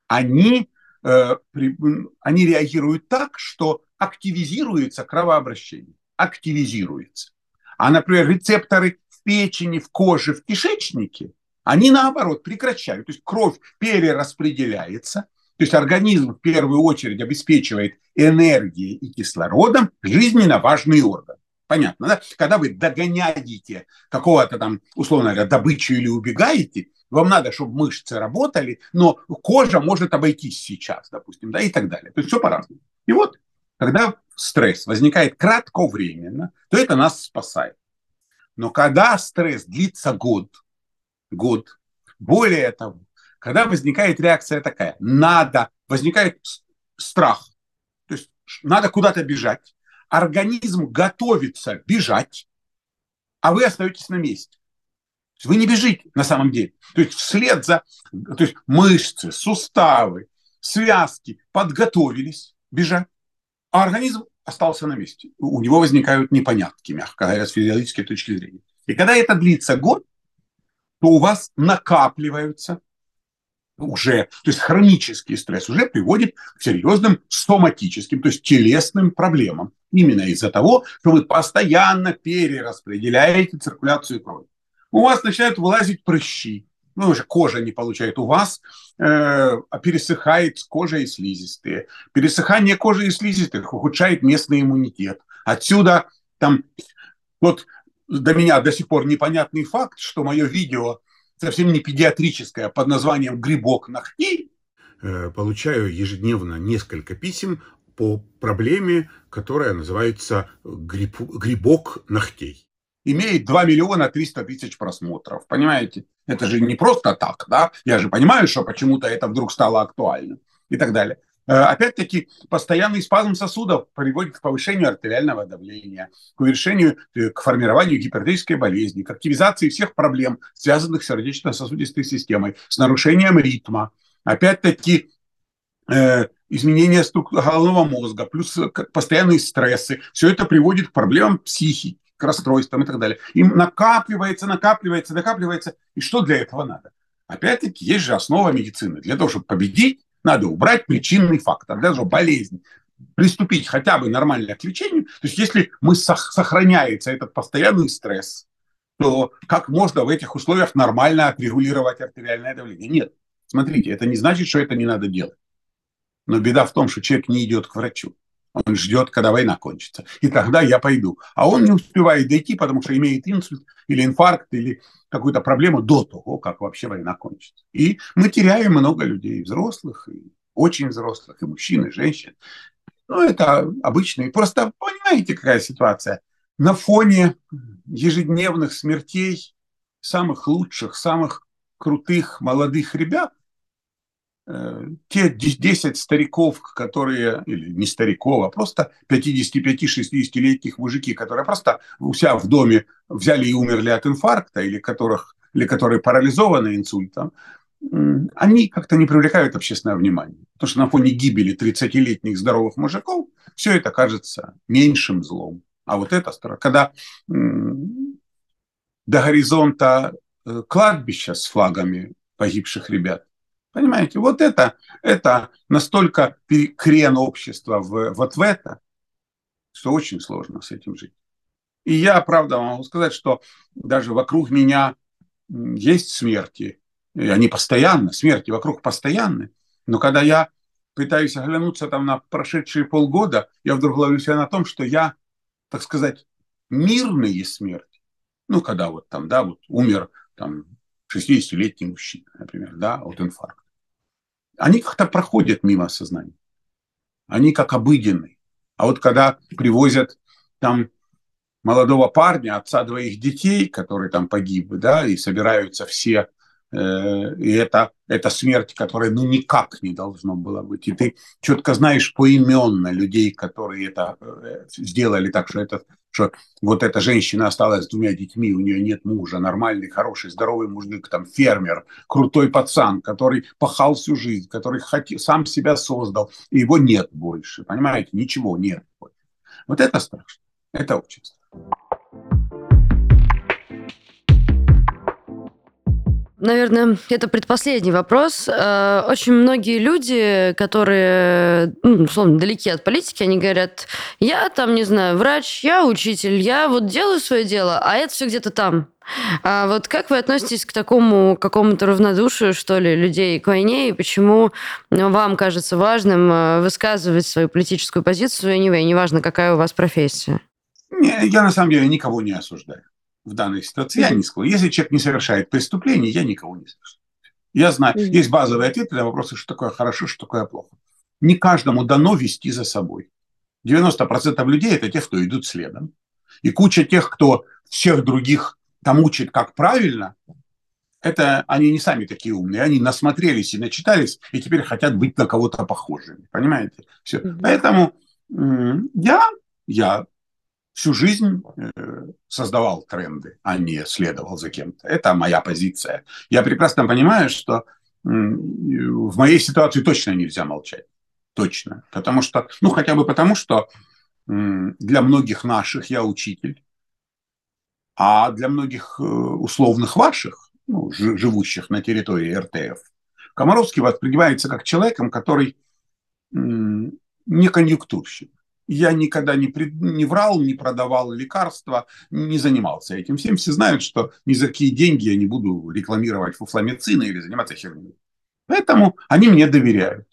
они, э, при, они реагируют так, что активизируется кровообращение. Активизируется. А, например, рецепторы в печени, в коже, в кишечнике, они наоборот прекращают. То есть кровь перераспределяется, то есть организм в первую очередь обеспечивает энергией и кислородом жизненно важный орган. Понятно, да? Когда вы догоняете какого-то там, условно говоря, добычу или убегаете, вам надо, чтобы мышцы работали, но кожа может обойтись сейчас, допустим, да, и так далее. То есть все по-разному. И вот, когда стресс возникает кратковременно, то это нас спасает. Но когда стресс длится год, год, более того, когда возникает реакция такая, надо, возникает страх, то есть надо куда-то бежать, организм готовится бежать, а вы остаетесь на месте. Вы не бежите на самом деле. То есть вслед за то есть мышцы, суставы, связки подготовились бежать, а организм остался на месте. У него возникают непонятки, мягко говоря, с физиологической точки зрения. И когда это длится год, то у вас накапливаются уже, то есть хронический стресс уже приводит к серьезным соматическим, то есть телесным проблемам. Именно из-за того, что вы постоянно перераспределяете циркуляцию крови. У вас начинают вылазить прыщи, ну, уже кожа не получает. У вас э, пересыхает кожа и слизистые. Пересыхание кожи и слизистых ухудшает местный иммунитет. Отсюда там вот до меня до сих пор непонятный факт, что мое видео совсем не педиатрическое под названием «Грибок ногтей». Э, получаю ежедневно несколько писем по проблеме, которая называется гриб, «Грибок ногтей». Имеет 2 миллиона 300 тысяч просмотров, понимаете? Это же не просто так, да? Я же понимаю, что почему-то это вдруг стало актуальным и так далее. Э, опять-таки, постоянный спазм сосудов приводит к повышению артериального давления, к увеличению, э, к формированию гипертонической болезни, к активизации всех проблем, связанных с сердечно-сосудистой системой, с нарушением ритма. Опять-таки, э, изменение структуры головного мозга, плюс постоянные стрессы. Все это приводит к проблемам психики, к расстройствам и так далее. Им накапливается, накапливается, накапливается. И что для этого надо? Опять-таки, есть же основа медицины. Для того, чтобы победить, надо убрать причинный фактор, того, болезнь приступить хотя бы нормально к лечению. То есть если мы сохраняется этот постоянный стресс, то как можно в этих условиях нормально отрегулировать артериальное давление? Нет. Смотрите, это не значит, что это не надо делать. Но беда в том, что человек не идет к врачу. Он ждет, когда война кончится. И тогда я пойду. А он не успевает дойти, потому что имеет инсульт или инфаркт, или какую-то проблему до того, как вообще война кончится. И мы теряем много людей, взрослых, и очень взрослых, и мужчин, и женщин. Ну, это обычный. Просто понимаете, какая ситуация? На фоне ежедневных смертей самых лучших, самых крутых молодых ребят, те 10 стариков, которые, или не стариков, а просто 55-60-летних мужики, которые просто у себя в доме взяли и умерли от инфаркта, или, которых, или которые парализованы инсультом, они как-то не привлекают общественное внимание. Потому что на фоне гибели 30-летних здоровых мужиков все это кажется меньшим злом. А вот сторона, когда до горизонта э, кладбища с флагами погибших ребят. Понимаете, вот это, это настолько крен общества в, вот в это, что очень сложно с этим жить. И я, правда, могу сказать, что даже вокруг меня есть смерти, и они постоянно, смерти вокруг постоянны, но когда я пытаюсь оглянуться там на прошедшие полгода, я вдруг ловлю себя на том, что я, так сказать, мирные смерти, ну, когда вот там, да, вот умер там 60-летний мужчина, например, да, от инфаркта. Они как-то проходят мимо сознания. Они как обыденные. А вот когда привозят там молодого парня, отца двоих детей, который там погиб, да, и собираются все Э, и это, это смерть, которая ну никак не должно было быть. И ты четко знаешь поименно людей, которые это э, сделали так, что, это, что вот эта женщина осталась с двумя детьми, у нее нет мужа, нормальный, хороший, здоровый мужик, там фермер, крутой пацан, который пахал всю жизнь, который хотел, сам себя создал, и его нет больше, понимаете, ничего нет больше. Вот это страшно, это очень страшно. Наверное, это предпоследний вопрос. Э, очень многие люди, которые, ну, условно, далеки от политики, они говорят, я там, не знаю, врач, я учитель, я вот делаю свое дело, а это все где-то там. А вот как вы относитесь к такому какому-то равнодушию, что ли, людей к войне, и почему вам кажется важным э, высказывать свою политическую позицию, anyway, неважно, какая у вас профессия? Я на самом деле никого не осуждаю в данной ситуации, я не склонен. Если человек не совершает преступление, я никого не совершаю. Я знаю, есть базовые ответы на вопросы, что такое хорошо, что такое плохо. Не каждому дано вести за собой. 90% людей – это те, кто идут следом. И куча тех, кто всех других там учит, как правильно, это они не сами такие умные, они насмотрелись и начитались, и теперь хотят быть на кого-то похожими. Понимаете? Все. Mm-hmm. Поэтому я, я всю жизнь э, создавал тренды, а не следовал за кем-то. Это моя позиция. Я прекрасно понимаю, что в моей ситуации точно нельзя молчать. Точно. Потому что, ну, хотя бы потому, что для многих наших я учитель, а для многих э, условных ваших, ну, живущих на территории РТФ, Комаровский воспринимается как человеком, который не конъюнктурщик я никогда не, при, не врал, не продавал лекарства, не занимался этим всем. Все знают, что ни за какие деньги я не буду рекламировать фуфламицины или заниматься херней. Поэтому они мне доверяют.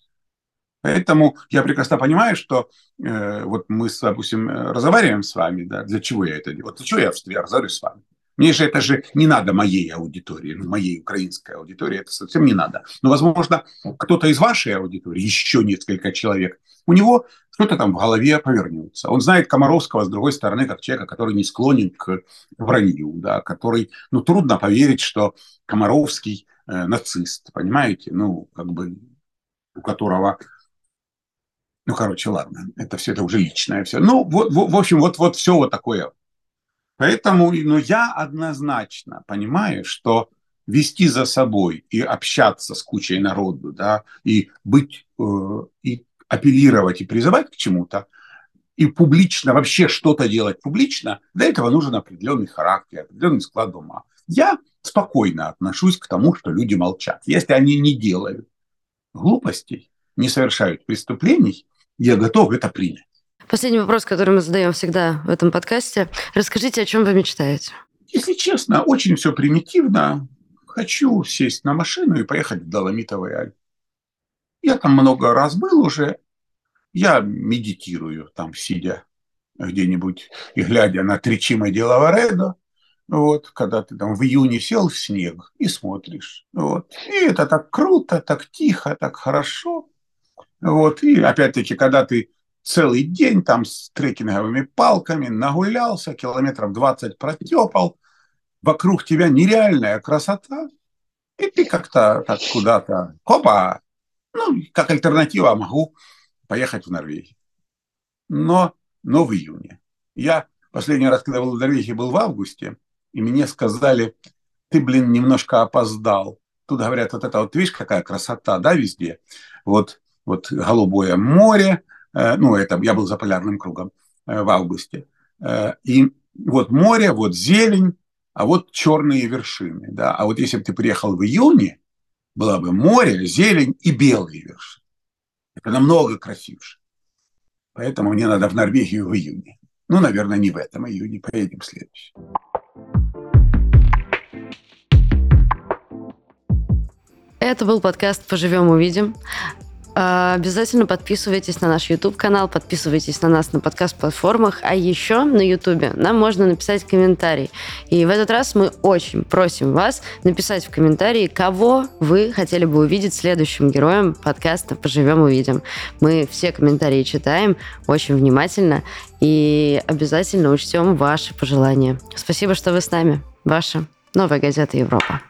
Поэтому я прекрасно понимаю, что э, вот мы, допустим, разговариваем с вами, да, для чего я это делаю? Для чего я, я разговариваю с вами? Мне же это же не надо моей аудитории, ну, моей украинской аудитории, это совсем не надо. Но, возможно, кто-то из вашей аудитории, еще несколько человек, у него что-то там в голове повернется. Он знает Комаровского, с другой стороны, как человека, который не склонен к вранью, да, который, ну, трудно поверить, что Комаровский э, нацист, понимаете, ну, как бы, у которого ну, короче, ладно, это все это уже личное все. Ну, вот, в, в общем, вот, вот все вот такое Поэтому ну, я однозначно понимаю, что вести за собой и общаться с кучей народу, да, и быть, э, и апеллировать и призывать к чему-то, и публично вообще что-то делать публично, для этого нужен определенный характер, определенный склад ума. Я спокойно отношусь к тому, что люди молчат. Если они не делают глупостей, не совершают преступлений, я готов это принять. Последний вопрос, который мы задаем всегда в этом подкасте. Расскажите, о чем вы мечтаете? Если честно, очень все примитивно. Хочу сесть на машину и поехать в Доломитовый Аль. Я там много раз был уже. Я медитирую там, сидя где-нибудь и глядя на Тричима де Лаваредо, вот, когда ты там в июне сел в снег и смотришь. Вот. И это так круто, так тихо, так хорошо. Вот. И опять-таки, когда ты целый день там с трекинговыми палками нагулялся, километров 20 протепал, вокруг тебя нереальная красота, и ты как-то так куда-то, хопа, ну, как альтернатива могу поехать в Норвегию. Но, но в июне. Я последний раз, когда был в Норвегии, был в августе, и мне сказали, ты, блин, немножко опоздал. Тут говорят, вот это вот, видишь, какая красота, да, везде. Вот, вот голубое море, э, ну, это я был за полярным кругом э, в августе. Э, и вот море, вот зелень, а вот черные вершины, да. А вот если бы ты приехал в июне, было бы море, зелень и белые вершины. Это намного красивше. Поэтому мне надо в Норвегию в июне. Ну, наверное, не в этом июне, поедем в следующий. Это был подкаст «Поживем, увидим». А, обязательно подписывайтесь на наш YouTube-канал, подписывайтесь на нас на подкаст-платформах, а еще на YouTube нам можно написать комментарий. И в этот раз мы очень просим вас написать в комментарии, кого вы хотели бы увидеть следующим героем подкаста «Поживем, увидим». Мы все комментарии читаем очень внимательно и обязательно учтем ваши пожелания. Спасибо, что вы с нами. Ваша новая газета Европа.